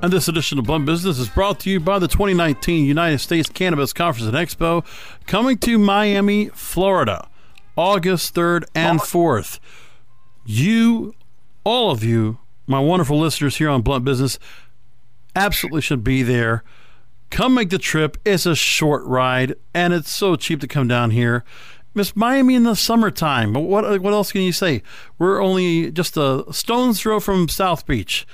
And this edition of Blunt Business is brought to you by the 2019 United States Cannabis Conference and Expo coming to Miami, Florida, August 3rd and 4th. You, all of you, my wonderful listeners here on Blunt Business, absolutely should be there. Come make the trip. It's a short ride, and it's so cheap to come down here. Miss Miami in the summertime. But what what else can you say? We're only just a stone's throw from South Beach.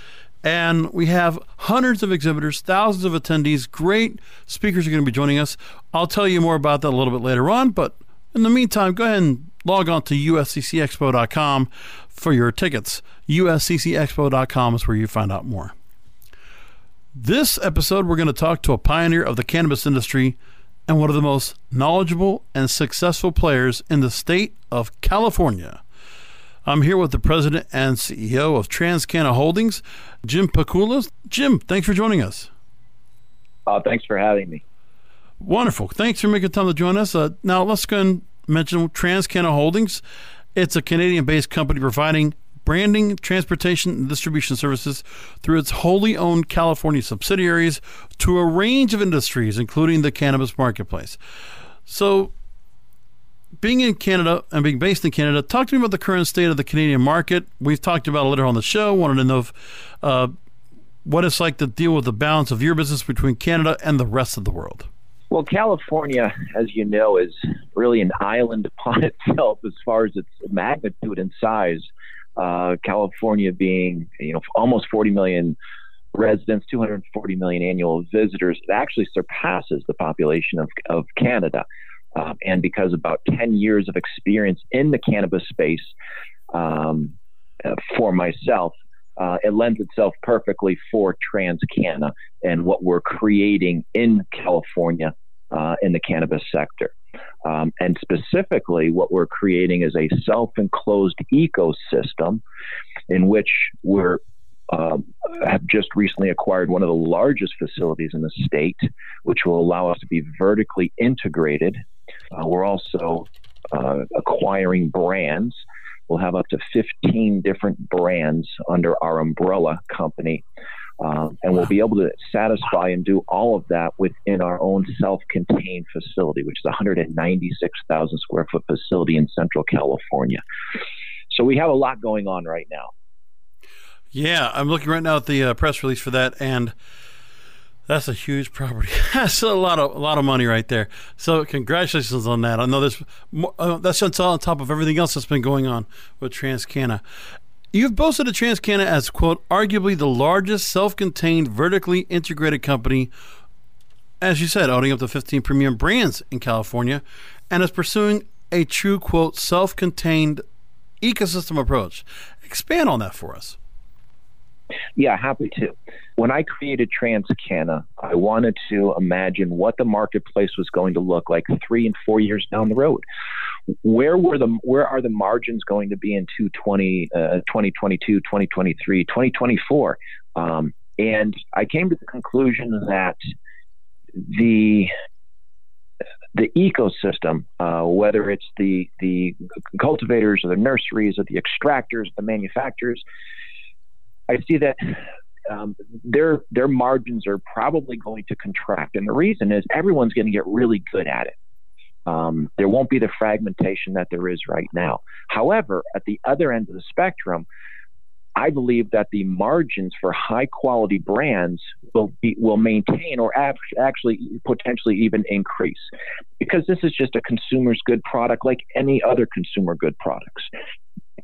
And we have hundreds of exhibitors, thousands of attendees. Great speakers are going to be joining us. I'll tell you more about that a little bit later on. But in the meantime, go ahead and log on to usccexpo.com for your tickets. usccexpo.com is where you find out more. This episode, we're going to talk to a pioneer of the cannabis industry and one of the most knowledgeable and successful players in the state of California. I'm here with the president and CEO of TransCanna Holdings, Jim Pakulis. Jim, thanks for joining us. Uh, thanks for having me. Wonderful. Thanks for making time to join us. Uh, now, let's go and mention TransCanna Holdings. It's a Canadian based company providing branding, transportation, and distribution services through its wholly owned California subsidiaries to a range of industries, including the cannabis marketplace. So, being in Canada and being based in Canada, talk to me about the current state of the Canadian market. We've talked about it later on the show. Wanted to know if, uh, what it's like to deal with the balance of your business between Canada and the rest of the world. Well, California, as you know, is really an island upon itself as far as its magnitude and size. Uh, California being, you know, almost 40 million residents, 240 million annual visitors, it actually surpasses the population of, of Canada. Um, and because about 10 years of experience in the cannabis space um, uh, for myself, uh, it lends itself perfectly for TransCanna and what we're creating in California uh, in the cannabis sector. Um, and specifically, what we're creating is a self enclosed ecosystem in which we're um, have just recently acquired one of the largest facilities in the state, which will allow us to be vertically integrated. Uh, we're also uh, acquiring brands. We'll have up to 15 different brands under our umbrella company. Um, and we'll be able to satisfy and do all of that within our own self contained facility, which is a 196,000 square foot facility in Central California. So we have a lot going on right now. Yeah, I'm looking right now at the uh, press release for that, and that's a huge property. that's a lot of a lot of money right there. So congratulations on that. I know more, uh, that's on top of everything else that's been going on with TransCanna. You've boasted of TransCanna as, quote, arguably the largest self contained, vertically integrated company, as you said, owning up to 15 premium brands in California, and is pursuing a true, quote, self contained ecosystem approach. Expand on that for us. Yeah, happy to. When I created TransCanna, I wanted to imagine what the marketplace was going to look like three and four years down the road. Where were the where are the margins going to be in 2020, uh, 2022, 2023, 2024? Um, and I came to the conclusion that the the ecosystem, uh, whether it's the the cultivators or the nurseries or the extractors, the manufacturers, I see that um, their their margins are probably going to contract, and the reason is everyone's going to get really good at it. Um, there won't be the fragmentation that there is right now. However, at the other end of the spectrum, I believe that the margins for high quality brands will be, will maintain or actually potentially even increase because this is just a consumer's good product like any other consumer good products.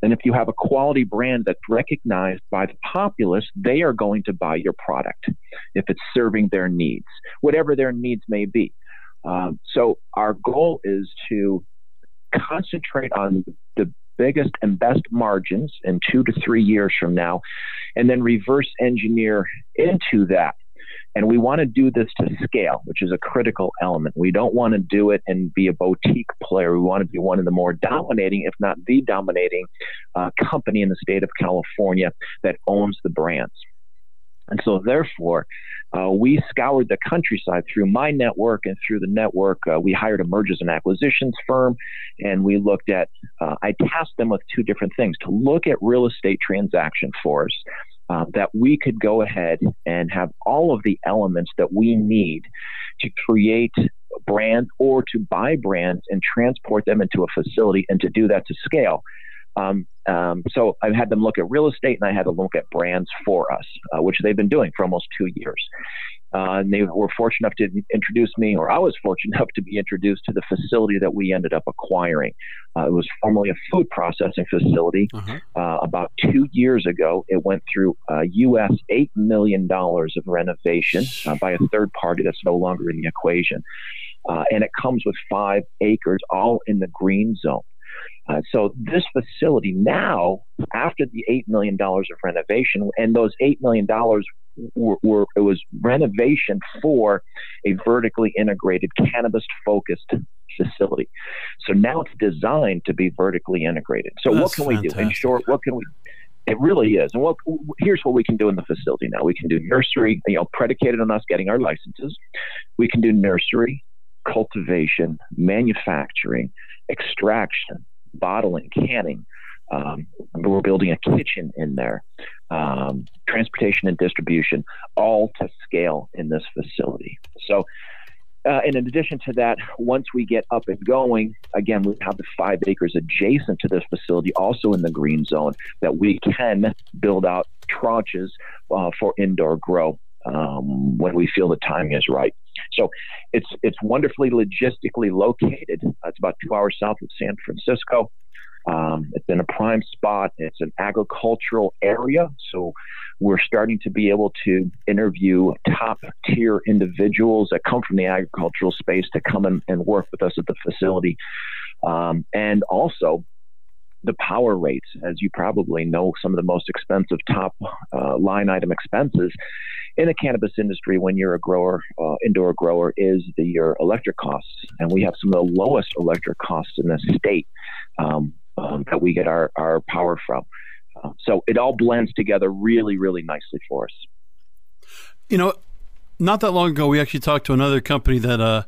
And if you have a quality brand that's recognized by the populace, they are going to buy your product if it's serving their needs, whatever their needs may be. Um, so our goal is to concentrate on the biggest and best margins in two to three years from now, and then reverse engineer into that and we want to do this to scale, which is a critical element. We don't want to do it and be a boutique player. We want to be one of the more dominating, if not the dominating, uh, company in the state of California that owns the brands. And so, therefore, uh, we scoured the countryside through my network and through the network. Uh, we hired a mergers and acquisitions firm, and we looked at. Uh, I tasked them with two different things: to look at real estate transaction for us, uh, that we could go ahead and have all of the elements that we need to create brands or to buy brands and transport them into a facility and to do that to scale. Um, um, so I've had them look at real estate and I had to look at brands for us, uh, which they've been doing for almost two years. Uh, and they were fortunate enough to introduce me, or I was fortunate enough to be introduced to the facility that we ended up acquiring. Uh, it was formerly a food processing facility. Uh-huh. Uh, about two years ago, it went through U.S. Uh, $8 million of renovation uh, by a third party that's no longer in the equation. Uh, and it comes with five acres, all in the green zone. Uh, so this facility now, after the eight million dollars of renovation, and those eight million dollars were, were, it was renovation for a vertically integrated cannabis focused facility. So now it's designed to be vertically integrated. So That's what can fantastic. we do? In short, what can we? It really is. And what here's what we can do in the facility now. We can do nursery, you know, predicated on us getting our licenses. We can do nursery, cultivation, manufacturing, extraction, bottling, canning. Um, we're building a kitchen in there, um, transportation and distribution, all to scale in this facility. So, uh, and in addition to that, once we get up and going, again, we have the five acres adjacent to this facility, also in the green zone, that we can build out tranches uh, for indoor grow um, when we feel the timing is right. So it's it's wonderfully logistically located. It's about two hours south of San Francisco. Um, it's in a prime spot. It's an agricultural area, so we're starting to be able to interview top tier individuals that come from the agricultural space to come and, and work with us at the facility. Um, and also, the power rates, as you probably know, some of the most expensive top uh, line item expenses in the cannabis industry when you're a grower, uh, indoor grower, is the, your electric costs. And we have some of the lowest electric costs in the state um, um, that we get our, our power from. Uh, so it all blends together really, really nicely for us. You know, not that long ago, we actually talked to another company that uh,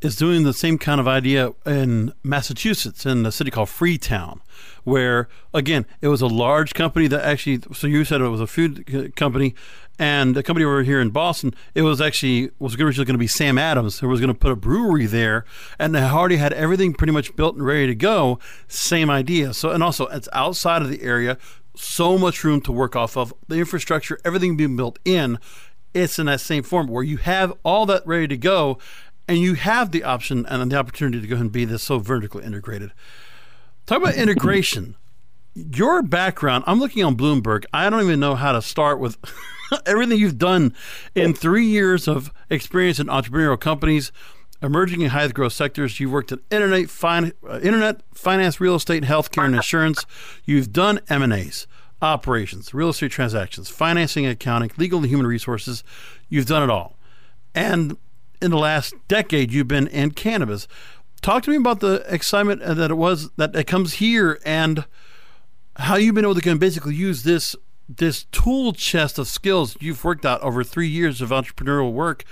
is doing the same kind of idea in Massachusetts in a city called Freetown, where again it was a large company that actually. So you said it was a food company, and the company over here in Boston. It was actually was originally going to be Sam Adams, who was going to put a brewery there, and they already had everything pretty much built and ready to go. Same idea. So and also it's outside of the area, so much room to work off of. The infrastructure, everything being built in. It's in that same form where you have all that ready to go and you have the option and the opportunity to go and be this so vertically integrated. Talk about integration. your background, I'm looking on Bloomberg. I don't even know how to start with everything you've done in three years of experience in entrepreneurial companies, emerging in high growth sectors. You've worked in internet, fin- uh, internet, finance, real estate, healthcare, and insurance. You've done M and A's, operations, real estate transactions, financing, accounting, legal and human resources. You've done it all, and in the last decade, you've been in cannabis. Talk to me about the excitement uh, that it was that it comes here and how you've been able to kind basically use this this tool chest of skills you've worked out over three years of entrepreneurial work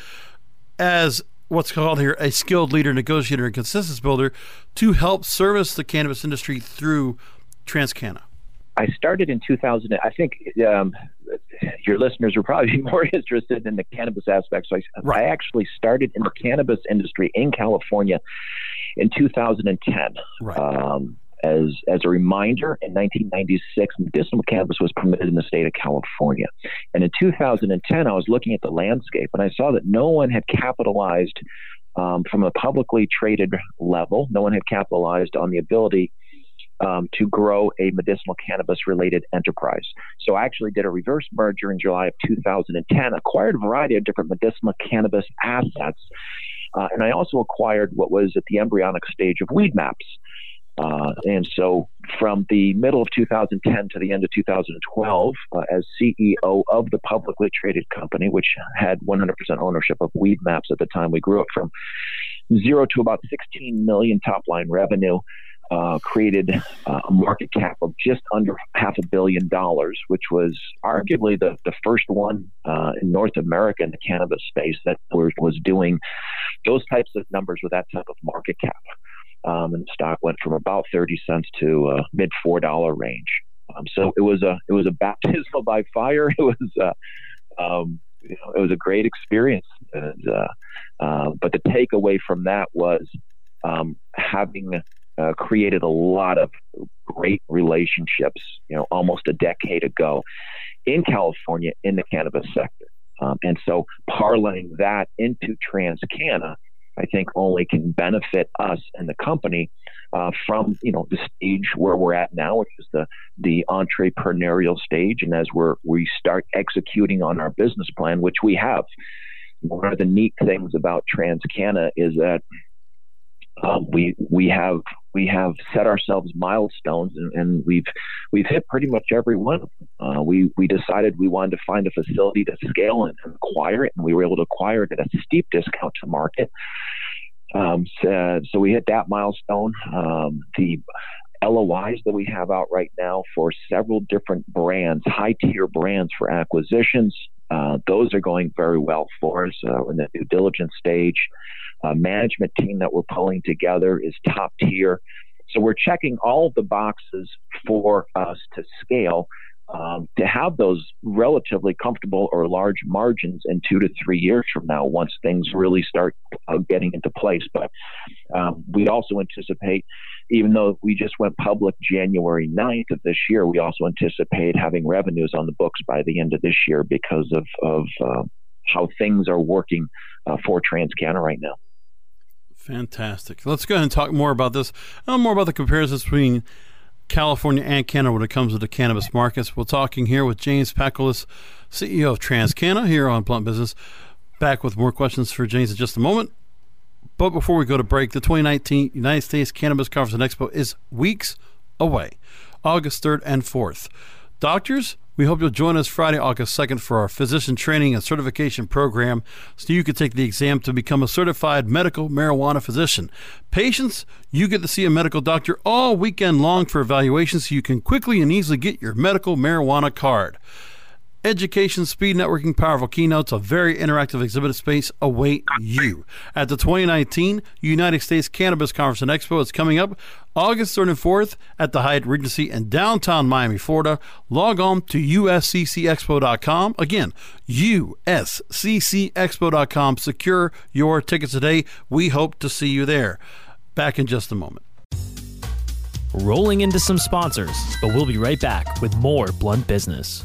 as what's called here a skilled leader, negotiator, and consensus builder to help service the cannabis industry through Transcanna. I started in 2000. I think um, your listeners are probably more interested in the cannabis aspect. So I, right. I, actually started in the cannabis industry in California in 2010. Right. Um, as as a reminder, in 1996, medicinal cannabis was permitted in the state of California, and in 2010, I was looking at the landscape and I saw that no one had capitalized um, from a publicly traded level. No one had capitalized on the ability um, to grow a medicinal cannabis related enterprise. So I actually did a reverse merger in July of 2010, acquired a variety of different medicinal cannabis assets. Uh, and I also acquired what was at the embryonic stage of Weedmaps. Uh, and so, from the middle of 2010 to the end of 2012, uh, as CEO of the publicly traded company, which had 100% ownership of Weedmaps at the time, we grew it from zero to about 16 million top line revenue uh, created uh, a market cap of just under half a billion dollars, which was arguably the, the first one uh, in North America in the cannabis space that was, was doing those types of numbers with that type of market cap. Um, and the stock went from about 30 cents to uh, mid $4 range. Um, so it was a it was a baptism by fire. It was uh, um, you know, it was a great experience. And, uh, uh, but the takeaway from that was um, having uh, created a lot of great relationships, you know, almost a decade ago in California in the cannabis sector. Um, and so parlaying that into Transcanna, I think only can benefit us and the company uh, from you know the stage where we're at now, which is the the entrepreneurial stage, and as we're we start executing on our business plan, which we have. One of the neat things about Transcanna is that um, we we have we have set ourselves milestones and, and, we've we've hit pretty much every one. Uh, we we decided we wanted to find a facility to scale and, and, acquire it, and we were able to acquire it at a steep discount to market. Um, so, so, we hit that milestone. Um, the LOIs that we have out right now for several different brands, high tier brands for acquisitions, uh, those are going very well for us uh, in the due diligence stage uh, management team that we're pulling together is top tier. So we're checking all of the boxes for us to scale. Um, to have those relatively comfortable or large margins in two to three years from now once things really start uh, getting into place. But um, we also anticipate, even though we just went public January 9th of this year, we also anticipate having revenues on the books by the end of this year because of, of uh, how things are working uh, for Transcanna right now. Fantastic. Let's go ahead and talk more about this. Uh, more about the comparisons between California and Canada when it comes to the cannabis markets. We're talking here with James Pakulis, CEO of Transcanna, here on Blunt Business. Back with more questions for James in just a moment. But before we go to break, the 2019 United States Cannabis Conference and Expo is weeks away, August 3rd and 4th. Doctors, we hope you'll join us Friday, August 2nd for our physician training and certification program so you can take the exam to become a certified medical marijuana physician. Patients, you get to see a medical doctor all weekend long for evaluations so you can quickly and easily get your medical marijuana card education, speed networking, powerful keynotes, a very interactive exhibit space await you at the 2019 United States Cannabis Conference and Expo. It's coming up August 3rd and 4th at the Hyatt Regency in downtown Miami, Florida. Log on to usccexpo.com. Again, usccexpo.com. Secure your tickets today. We hope to see you there. Back in just a moment rolling into some sponsors, but we'll be right back with more Blunt Business.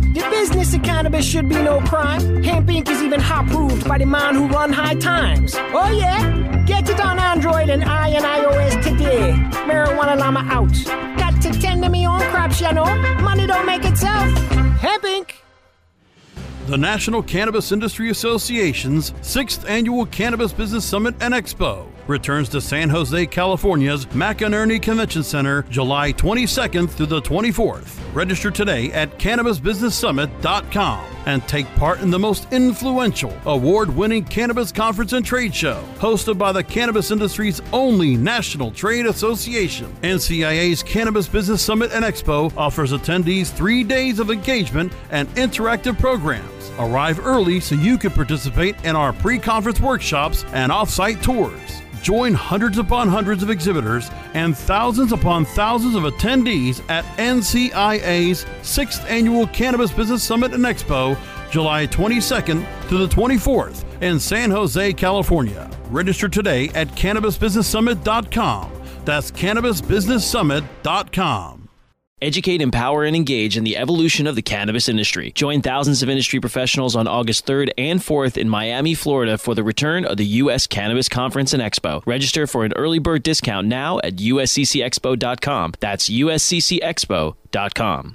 The business of cannabis should be no crime. Hempire. is even hot proved by the man who run high times. Oh yeah? Get it on Android and I and iOS today. Marijuana Llama out. Got to tend to me own crops, you know. Money don't make itself. Hempire. The National Cannabis Industry Association's sixth annual Cannabis Business Summit and Expo returns to San Jose, California's McEnery Convention Center July 22nd through the 24th. Register today at CannabisBusinessSummit.com and take part in the most influential, award winning cannabis conference and trade show, hosted by the cannabis industry's only national trade association. NCIA's Cannabis Business Summit and Expo offers attendees three days of engagement and interactive programs. Arrive early so you can participate in our pre conference workshops and off site tours. Join hundreds upon hundreds of exhibitors and thousands upon thousands of attendees at NCIA's 6th Annual Cannabis Business Summit and Expo, July 22nd to the 24th in San Jose, California. Register today at CannabisBusinessSummit.com. That's CannabisBusinessSummit.com. Educate, empower, and engage in the evolution of the cannabis industry. Join thousands of industry professionals on August 3rd and 4th in Miami, Florida for the return of the U.S. Cannabis Conference and Expo. Register for an early bird discount now at usccexpo.com. That's usccexpo.com.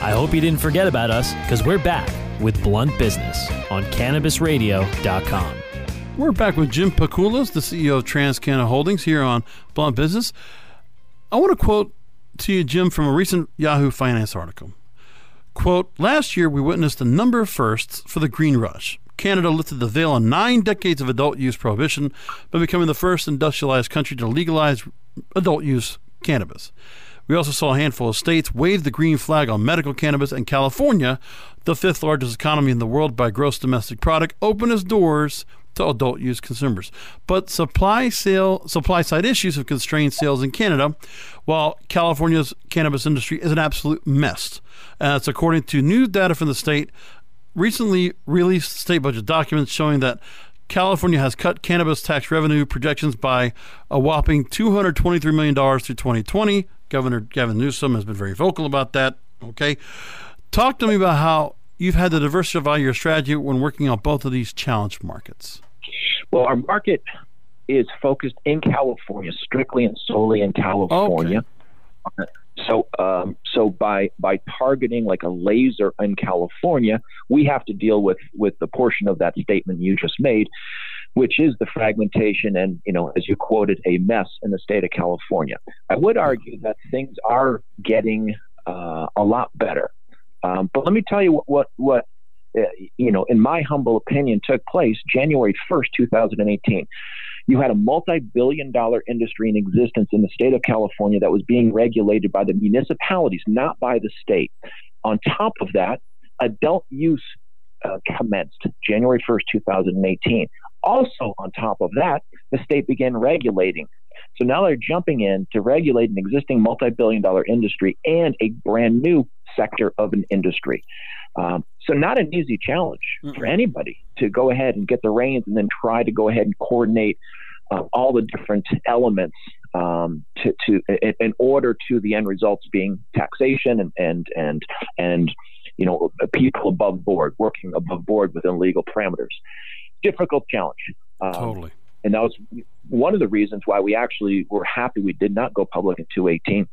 I hope you didn't forget about us because we're back with Blunt Business on CannabisRadio.com. We're back with Jim Pakulis, the CEO of TransCanna Holdings, here on Blunt Business. I want to quote to you, Jim, from a recent Yahoo Finance article. Quote, last year we witnessed a number of firsts for the green rush. Canada lifted the veil on nine decades of adult use prohibition by becoming the first industrialized country to legalize adult use cannabis. We also saw a handful of states wave the green flag on medical cannabis, and California, the fifth largest economy in the world by gross domestic product, opened its doors to adult use consumers. But supply sale supply side issues have constrained sales in Canada, while California's cannabis industry is an absolute mess. Uh, it's according to new data from the state, recently released state budget documents showing that California has cut cannabis tax revenue projections by a whopping $223 million through 2020. Governor Gavin Newsom has been very vocal about that. Okay. Talk to me about how you've had to diversify your strategy when working on both of these challenged markets. Well, our market is focused in California, strictly and solely in California. Okay. So, um, so by by targeting like a laser in California, we have to deal with with the portion of that statement you just made, which is the fragmentation and you know, as you quoted, a mess in the state of California. I would argue that things are getting uh, a lot better, um, but let me tell you what what, what uh, you know, in my humble opinion, took place January 1st, 2018. You had a multi billion dollar industry in existence in the state of California that was being regulated by the municipalities, not by the state. On top of that, adult use uh, commenced January 1st, 2018. Also, on top of that, the state began regulating. So now they're jumping in to regulate an existing multi billion dollar industry and a brand new sector of an industry. Um, so, not an easy challenge mm-hmm. for anybody to go ahead and get the reins and then try to go ahead and coordinate uh, all the different elements um, to, to in order to the end results being taxation and and and and you know people above board working above board within legal parameters. Difficult challenge. Um, totally. And that was one of the reasons why we actually were happy we did not go public in 2018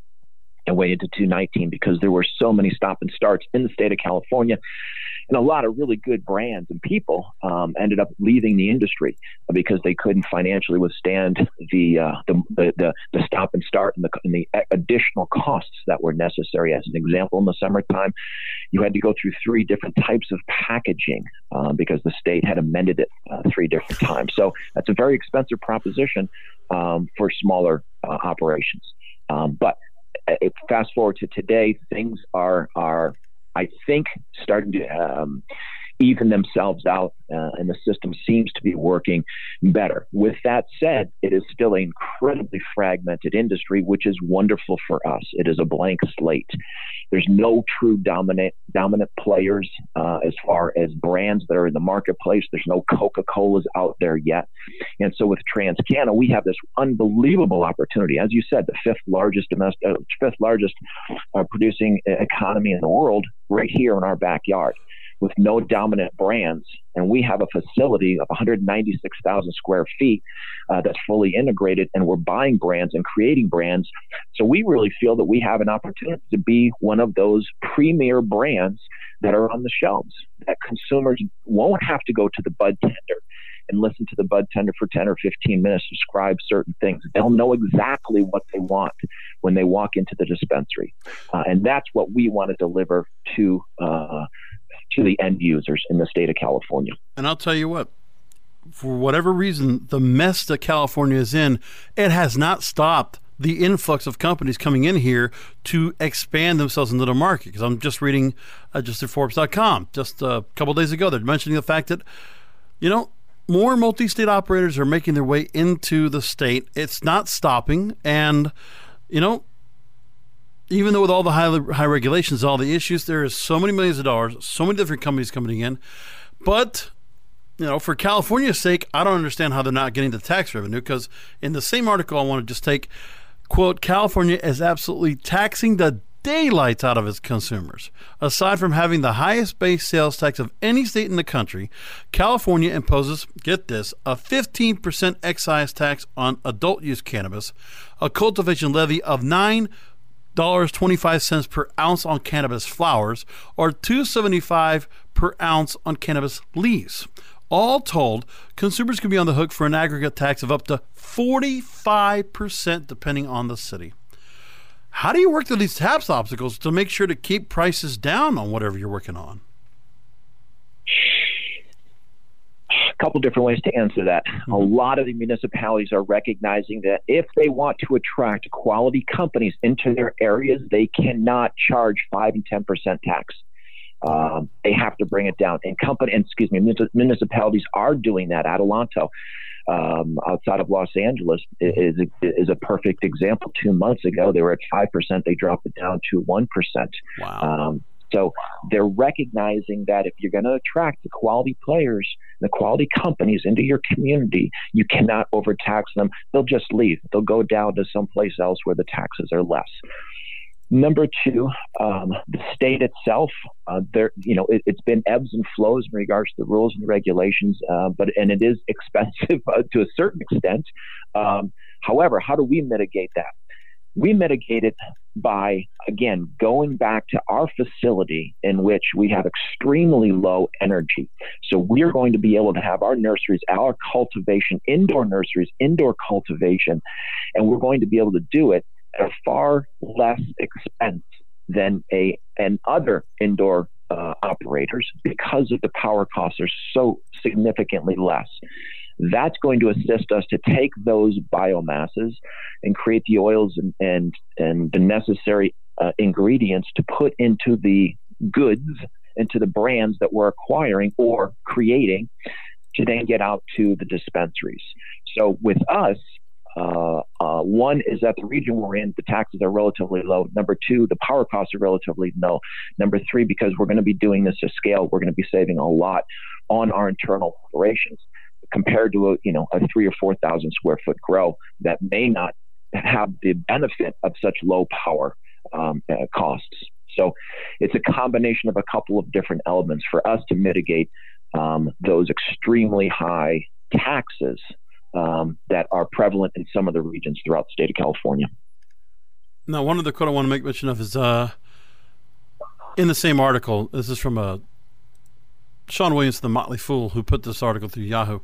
and way into 2019 because there were so many stop and starts in the state of California. And a lot of really good brands and people um, ended up leaving the industry because they couldn't financially withstand the uh, the, the, the, stop and start and the, and the additional costs that were necessary. As an example, in the summertime, you had to go through three different types of packaging um, because the state had amended it uh, three different times. So that's a very expensive proposition um, for smaller uh, operations. Um, but fast forward to today, things are are I think, starting to um, even themselves out, uh, and the system seems to be working better. With that said, it is still an incredibly fragmented industry, which is wonderful for us. It is a blank slate. There's no true dominant dominant players uh, as far as brands that are in the marketplace. There's no Coca Colas out there yet, and so with TransCanna, we have this unbelievable opportunity. As you said, the fifth largest domestic, uh, fifth largest uh, producing economy in the world, right here in our backyard with no dominant brands. And we have a facility of 196,000 square feet uh, that's fully integrated, and we're buying brands and creating brands. So we really feel that we have an opportunity to be one of those premier brands that are on the shelves that consumers won't have to go to the bud tender and listen to the bud tender for 10 or 15 minutes describe certain things. They'll know exactly what they want when they walk into the dispensary. Uh, and that's what we want to deliver to uh, to the end users in the state of California. And I'll tell you what, for whatever reason, the mess that California is in, it has not stopped the influx of companies coming in here to expand themselves into the market. Because I'm just reading uh, just at Forbes.com just a couple days ago, they're mentioning the fact that, you know, more multi state operators are making their way into the state. It's not stopping. And, you know, even though with all the high high regulations, all the issues, there is so many millions of dollars, so many different companies coming in. But you know, for California's sake, I don't understand how they're not getting the tax revenue because in the same article, I want to just take quote California is absolutely taxing the daylights out of its consumers. Aside from having the highest base sales tax of any state in the country, California imposes, get this, a 15% excise tax on adult use cannabis, a cultivation levy of 9 dollars 25 cents per ounce on cannabis flowers or 275 per ounce on cannabis leaves. All told, consumers can be on the hook for an aggregate tax of up to 45% depending on the city. How do you work through these tax obstacles to make sure to keep prices down on whatever you're working on? Couple different ways to answer that. A mm-hmm. lot of the municipalities are recognizing that if they want to attract quality companies into their areas, they cannot charge five and ten percent tax. Um, they have to bring it down. And company, and excuse me, municipalities are doing that. Adelanto, um, outside of Los Angeles, is is a perfect example. Two months ago, they were at five percent. They dropped it down to one percent. Wow. Um, so they're recognizing that if you're going to attract the quality players, the quality companies into your community, you cannot overtax them. They'll just leave. They'll go down to someplace else where the taxes are less. Number two, um, the state itself, uh, there, you know, it, has been ebbs and flows in regards to the rules and regulations, uh, but and it is expensive uh, to a certain extent. Um, however, how do we mitigate that? We mitigate it by, again, going back to our facility in which we have extremely low energy. So we're going to be able to have our nurseries, our cultivation, indoor nurseries, indoor cultivation, and we're going to be able to do it at a far less expense than a and other indoor uh, operators because of the power costs are so significantly less. That's going to assist us to take those biomasses and create the oils and and, and the necessary uh, ingredients to put into the goods, into the brands that we're acquiring or creating to then get out to the dispensaries. So with us, uh, uh, one is that the region we're in, the taxes are relatively low. Number two, the power costs are relatively low. Number three, because we're going to be doing this to scale, we're going to be saving a lot on our internal operations compared to a you know a three or four thousand square foot grow that may not have the benefit of such low power um, uh, costs. So it's a combination of a couple of different elements for us to mitigate um, those extremely high taxes um, that are prevalent in some of the regions throughout the state of California. Now, one of the quote I want to make mention of is uh, in the same article. This is from a Sean Williams, the Motley Fool, who put this article through Yahoo.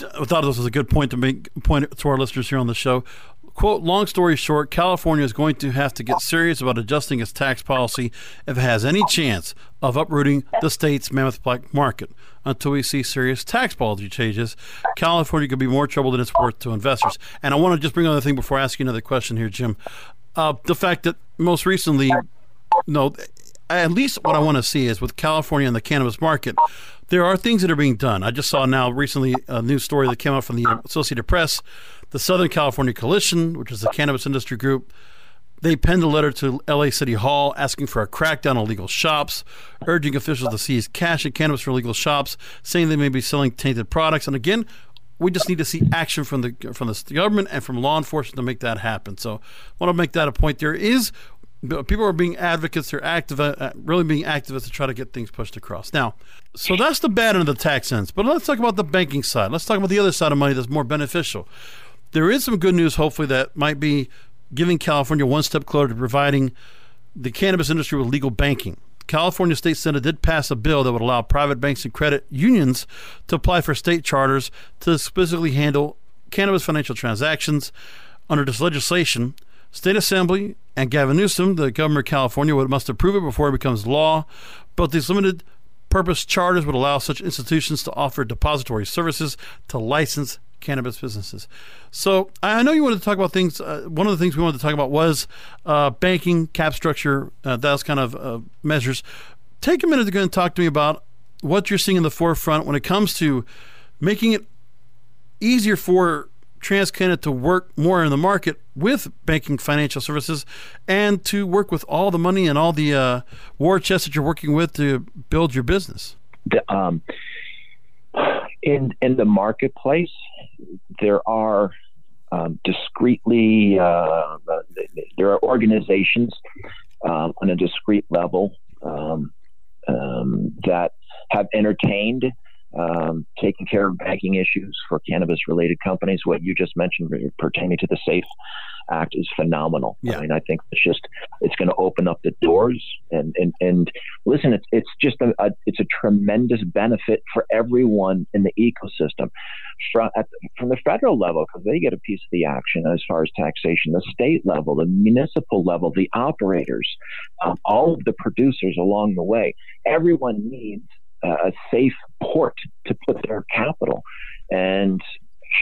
I thought this was a good point to make point to our listeners here on the show. Quote, long story short, California is going to have to get serious about adjusting its tax policy if it has any chance of uprooting the state's mammoth black market. Until we see serious tax policy changes, California could be more trouble than it's worth to investors. And I want to just bring another thing before I ask you another question here, Jim. Uh, the fact that most recently, no, at least what I want to see is with California and the cannabis market, there are things that are being done. I just saw now recently a news story that came out from the Associated Press, the Southern California Coalition, which is the cannabis industry group. They penned a letter to LA City Hall asking for a crackdown on legal shops, urging officials to seize cash and cannabis from illegal shops, saying they may be selling tainted products. And again, we just need to see action from the from the government and from law enforcement to make that happen. So, I want to make that a point. There is people are being advocates, they're active, uh, really being activists to try to get things pushed across. Now, so that's the bad end of the tax sense. But let's talk about the banking side. Let's talk about the other side of money that's more beneficial. There is some good news, hopefully, that might be giving California one step closer to providing the cannabis industry with legal banking. California State Senate did pass a bill that would allow private banks and credit unions to apply for state charters to specifically handle cannabis financial transactions. Under this legislation, State Assembly and Gavin Newsom, the governor of California, would must approve it before it becomes law. But these limited purpose charters would allow such institutions to offer depository services to licensed cannabis businesses. So I know you wanted to talk about things. Uh, one of the things we wanted to talk about was uh, banking, cap structure, uh, those kind of uh, measures. Take a minute to go and talk to me about what you're seeing in the forefront when it comes to making it easier for TransCanna to work more in the market with banking financial services and to work with all the money and all the uh, war chests that you're working with to build your business. The, um, in in the marketplace, there are um, discreetly uh, there are organizations um, on a discrete level um, um that have entertained um, taking care of banking issues for cannabis related companies. What you just mentioned pertaining to the SAFE Act is phenomenal. Yeah. I mean, I think it's just it's going to open up the doors and and and listen, it's it's just a, a it's a tremendous benefit for everyone in the ecosystem from at, from the federal level because they get a piece of the action as far as taxation, the state level, the municipal level, the operators, um, all of the producers along the way. Everyone needs a safe port to put their capital and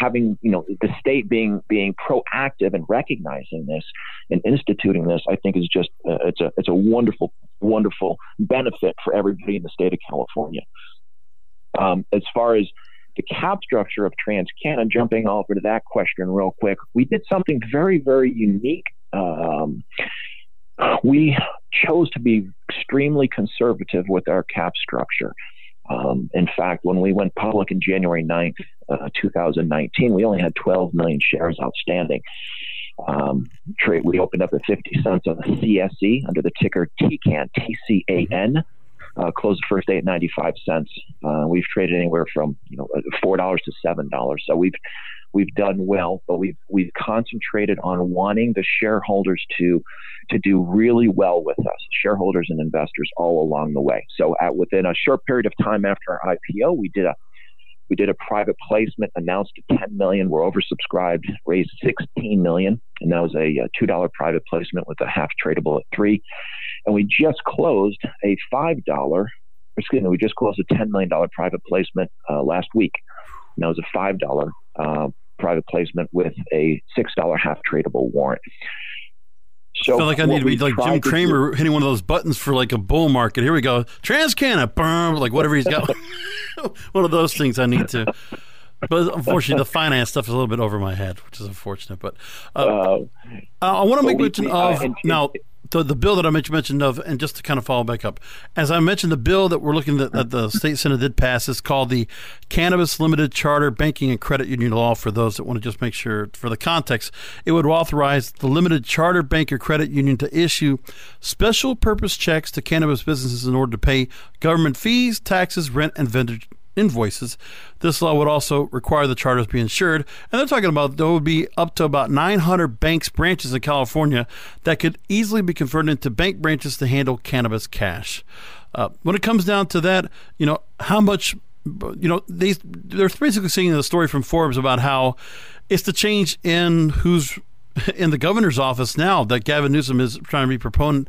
having you know the state being being proactive and recognizing this and instituting this i think is just uh, it's a it's a wonderful wonderful benefit for everybody in the state of california um, as far as the cap structure of TransCanna, jumping over to that question real quick, we did something very, very unique. Um, we chose to be extremely conservative with our cap structure. Um, in fact, when we went public in January 9th, uh, 2019, we only had 12 million shares outstanding. Um, trade, we opened up at 50 cents on the CSE under the ticker TCAN, T-C-A-N. Uh, closed the first day at 95 cents. Uh, we've traded anywhere from you know four dollars to seven dollars. So we've we've done well, but we've we've concentrated on wanting the shareholders to to do really well with us, shareholders and investors all along the way. So at, within a short period of time after our IPO, we did a we did a private placement, announced 10 million. We're oversubscribed, raised 16 million, and that was a, a two dollar private placement with a half tradable at three. And we just closed a five dollar, excuse me, we just closed a 10 million dollar private placement uh, last week. And that was a five dollar uh, private placement with a six dollar half tradable warrant. So I feel like I need to be like Jim Cramer do, hitting one of those buttons for like a bull market. Here we go. TransCanna, boom, like whatever he's got. one of those things I need to. But unfortunately, the finance stuff is a little bit over my head, which is unfortunate. But uh, uh, I want to make mention of uh, now the, the bill that I mentioned of, and just to kind of follow back up, as I mentioned, the bill that we're looking at that the state senate did pass is called the Cannabis Limited Charter Banking and Credit Union Law. For those that want to just make sure for the context, it would authorize the limited charter bank or credit union to issue special purpose checks to cannabis businesses in order to pay government fees, taxes, rent, and vendor invoices. This law would also require the charters be insured. And they're talking about there would be up to about 900 banks branches in California that could easily be converted into bank branches to handle cannabis cash. Uh, when it comes down to that, you know, how much, you know, they, they're basically seeing the story from Forbes about how it's the change in who's in the governor's office now that Gavin Newsom is trying to be proponent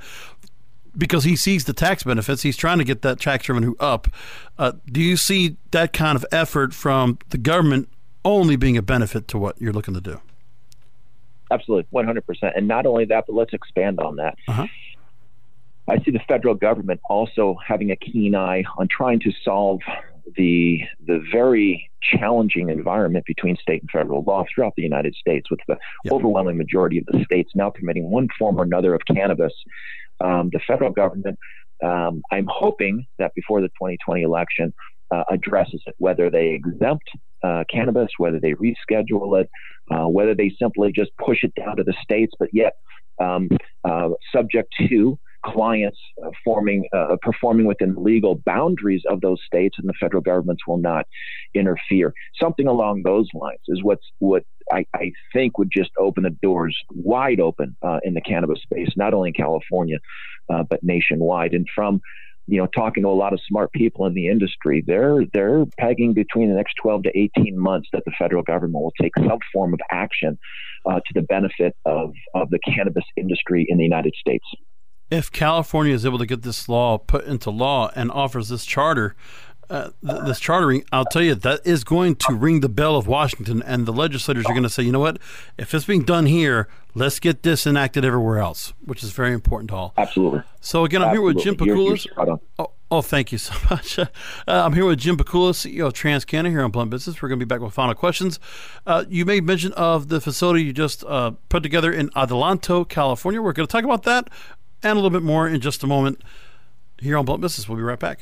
because he sees the tax benefits. He's trying to get that tax revenue up. Uh, do you see that kind of effort from the government only being a benefit to what you're looking to do? Absolutely, 100%. And not only that, but let's expand on that. Uh-huh. I see the federal government also having a keen eye on trying to solve the the very challenging environment between state and federal law throughout the United States, with the yep. overwhelming majority of the states now permitting one form or another of cannabis. Um, the federal government, um, I'm hoping that before the 2020 election, uh, addresses it, whether they exempt uh, cannabis, whether they reschedule it, uh, whether they simply just push it down to the states, but yet um, uh, subject to clients uh, forming uh, performing within legal boundaries of those states, and the federal governments will not interfere. Something along those lines is what's what I, I think would just open the doors wide open uh, in the cannabis space, not only in California uh, but nationwide. And from you know, talking to a lot of smart people in the industry, they're they're pegging between the next 12 to 18 months that the federal government will take some form of action uh, to the benefit of, of the cannabis industry in the United States if California is able to get this law put into law and offers this charter, uh, th- this chartering, I'll tell you, that is going to ring the bell of Washington, and the legislators are going to say, you know what, if it's being done here, let's get this enacted everywhere else, which is very important to all. Absolutely. So again, I'm Absolutely. here with Jim Pakulis. Oh, oh, thank you so much. Uh, I'm here with Jim Pakulis, CEO of TransCanna here on Blunt Business. We're going to be back with final questions. Uh, you made mention of the facility you just uh, put together in Adelanto, California. We're going to talk about that and a little bit more in just a moment here on Blunt Business. We'll be right back.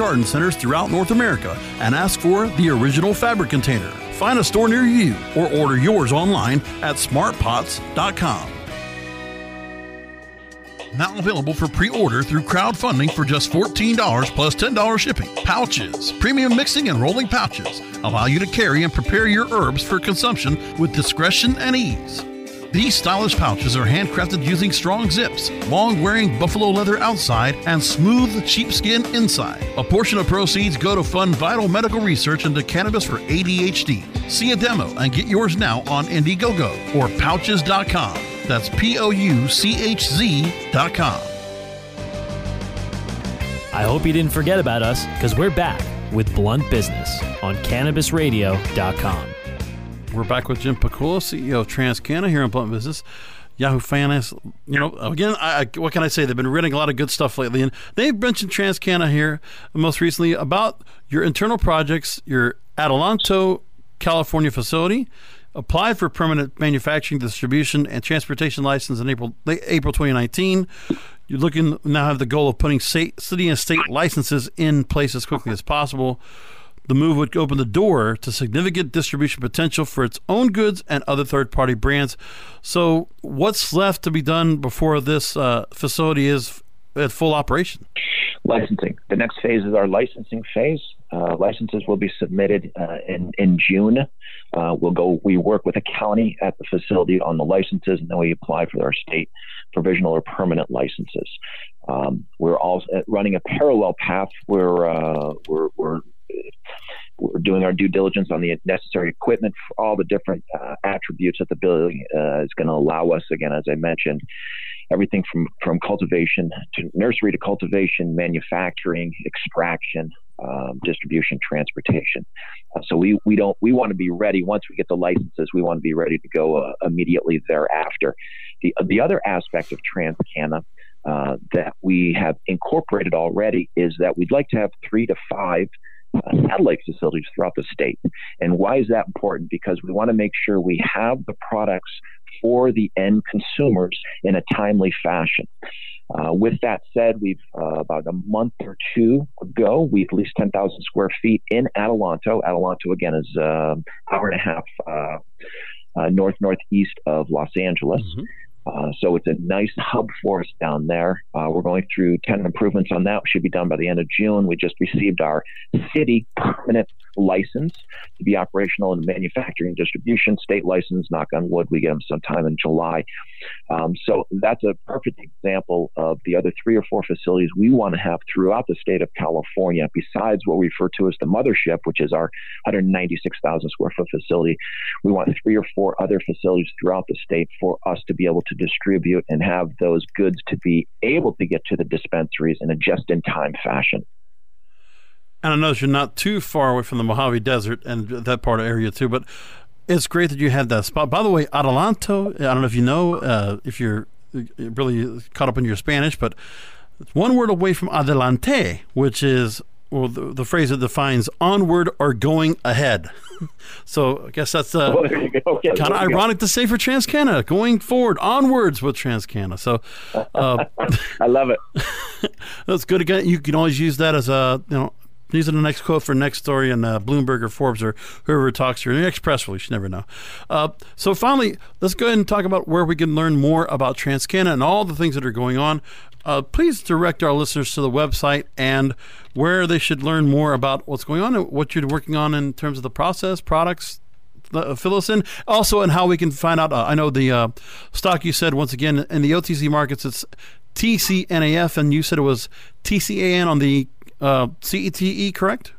garden centers throughout North America and ask for the original fabric container. Find a store near you or order yours online at smartpots.com. Now available for pre order through crowdfunding for just $14 plus $10 shipping. Pouches, premium mixing and rolling pouches, allow you to carry and prepare your herbs for consumption with discretion and ease. These stylish pouches are handcrafted using strong zips, long wearing buffalo leather outside, and smooth sheepskin inside. A portion of proceeds go to fund vital medical research into cannabis for ADHD. See a demo and get yours now on Indiegogo or pouchz.com. That's P O U C H Z.com. I hope you didn't forget about us because we're back with Blunt Business on CannabisRadio.com. We're back with Jim Pakulis, CEO of TransCanna here on Blunt Business. Yahoo Finance, you know, again, I, what can I say? They've been reading a lot of good stuff lately, and they've mentioned TransCanna here most recently about your internal projects, your Adelanto, California facility, applied for permanent manufacturing, distribution, and transportation license in April April 2019. You're looking now have the goal of putting state, city and state licenses in place as quickly as possible. The move would open the door to significant distribution potential for its own goods and other third party brands. So, what's left to be done before this uh, facility is at full operation? Licensing. The next phase is our licensing phase. Uh, licenses will be submitted uh, in in June. Uh, we'll go. We work with a county at the facility on the licenses, and then we apply for our state provisional or permanent licenses. Um, we're also running a parallel path where uh, we're, we're we're doing our due diligence on the necessary equipment for all the different uh, attributes that the building uh, is going to allow us. Again, as I mentioned, everything from from cultivation to nursery to cultivation, manufacturing, extraction, um, distribution, transportation. Uh, so we we don't we want to be ready once we get the licenses. We want to be ready to go uh, immediately thereafter. The the other aspect of TransCanna uh, that we have incorporated already is that we'd like to have three to five satellite facilities throughout the state. And why is that important? Because we want to make sure we have the products for the end consumers in a timely fashion. Uh, with that said, we've uh, about a month or two ago, we have leased 10,000 square feet in Adelanto. Adelanto, again, is an uh, hour and a half uh, uh, north northeast of Los Angeles. Mm-hmm. Uh, so it's a nice hub for us down there. Uh, we're going through tenant improvements on that. We should be done by the end of June. We just received our city permanent license to be operational in manufacturing and distribution, state license, knock on wood, we get them sometime in July. Um, so that's a perfect example of the other three or four facilities we want to have throughout the state of California, besides what we refer to as the mothership, which is our 196,000 square foot facility. We want three or four other facilities throughout the state for us to be able to distribute and have those goods to be able to get to the dispensaries in a just in time fashion. And I know you're not too far away from the Mojave Desert and that part of area too, but it's great that you have that spot. By the way, Adelanto, I don't know if you know, uh, if you're really caught up in your Spanish, but it's one word away from adelante, which is well, the, the phrase that defines onward or going ahead. so I guess that's uh, okay, kind of ironic to say for TransCanna, going forward, onwards with TransCanna. So uh, I love it. that's good. Again, you can always use that as a you know these are the next quote for next story in uh, Bloomberg or Forbes or whoever talks to you. Next press release, you never know. Uh, so finally, let's go ahead and talk about where we can learn more about TransCanna and all the things that are going on. Uh, please direct our listeners to the website and where they should learn more about what's going on and what you're working on in terms of the process, products, uh, fill us in. Also, and how we can find out. Uh, I know the uh, stock you said once again in the OTC markets. It's TCNAF, and you said it was TCAN on the uh, CETE, correct?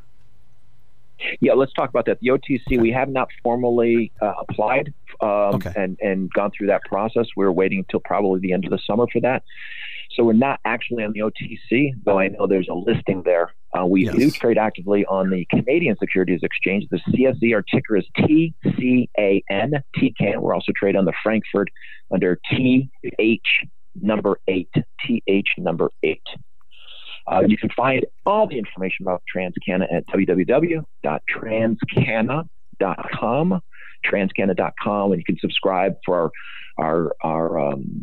Yeah, let's talk about that. The OTC, we have not formally uh, applied um, okay. and, and gone through that process. We're waiting until probably the end of the summer for that. So we're not actually on the OTC, though I know there's a listing there. Uh, we yes. do trade actively on the Canadian Securities Exchange. The CSE, our ticker is TCAN, TCAN. We're also traded on the Frankfurt under TH number eight, TH number eight. Uh, you can find all the information about TransCanna at www.transcanna.com, transcanna.com, and you can subscribe for our, our, our um,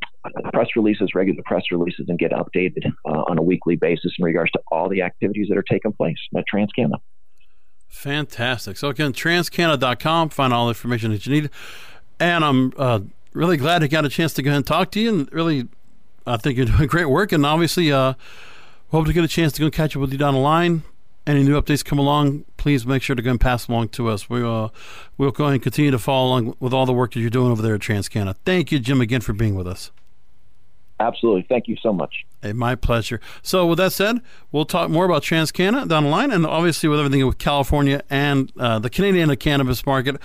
press releases, regular press releases, and get updated uh, on a weekly basis in regards to all the activities that are taking place at TransCanada. Fantastic. So again, transcanna.com, find all the information that you need. And I'm uh, really glad I got a chance to go ahead and talk to you. And really, I think you're doing great work. And obviously, uh, Hope to get a chance to go catch up with you down the line. Any new updates come along, please make sure to go and pass along to us. We, uh, we'll go and continue to follow along with all the work that you're doing over there at TransCanna. Thank you, Jim, again for being with us. Absolutely. Thank you so much. Hey, my pleasure. So, with that said, we'll talk more about TransCanna down the line, and obviously with everything with California and uh, the Canadian cannabis market.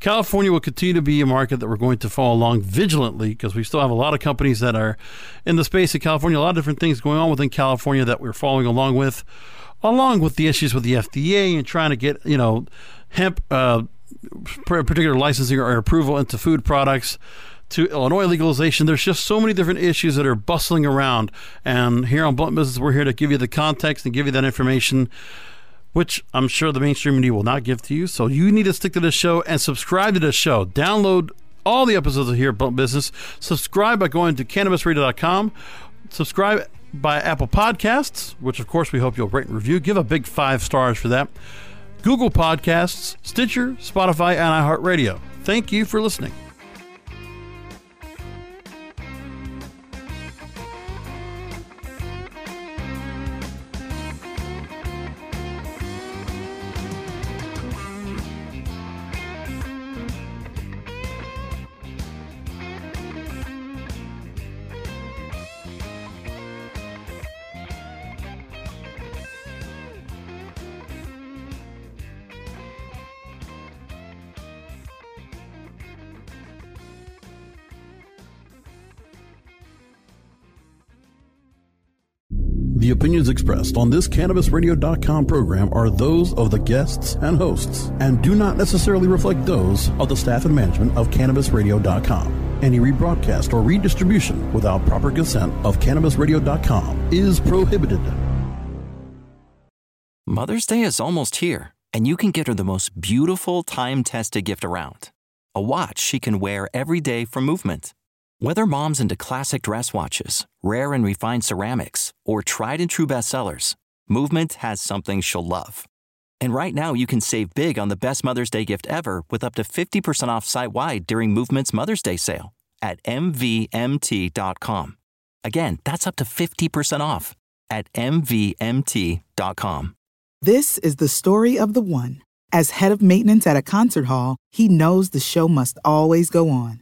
California will continue to be a market that we're going to follow along vigilantly because we still have a lot of companies that are in the space of California, a lot of different things going on within California that we're following along with, along with the issues with the FDA and trying to get, you know, hemp, uh, particular licensing or approval into food products to Illinois legalization. There's just so many different issues that are bustling around. And here on Blunt Business, we're here to give you the context and give you that information, which I'm sure the mainstream media will not give to you. So you need to stick to this show and subscribe to this show. Download all the episodes of here at Blunt Business. Subscribe by going to cannabisradio.com. Subscribe by Apple Podcasts, which of course we hope you'll rate and review. Give a big five stars for that. Google Podcasts, Stitcher, Spotify, and iHeartRadio. Thank you for listening. The opinions expressed on this CannabisRadio.com program are those of the guests and hosts and do not necessarily reflect those of the staff and management of CannabisRadio.com. Any rebroadcast or redistribution without proper consent of CannabisRadio.com is prohibited. Mother's Day is almost here, and you can get her the most beautiful time tested gift around a watch she can wear every day for Movement. Whether mom's into classic dress watches, rare and refined ceramics, or tried and true bestsellers, Movement has something she'll love. And right now, you can save big on the best Mother's Day gift ever with up to 50% off site wide during Movement's Mother's Day sale at MVMT.com. Again, that's up to 50% off at MVMT.com. This is the story of the one. As head of maintenance at a concert hall, he knows the show must always go on.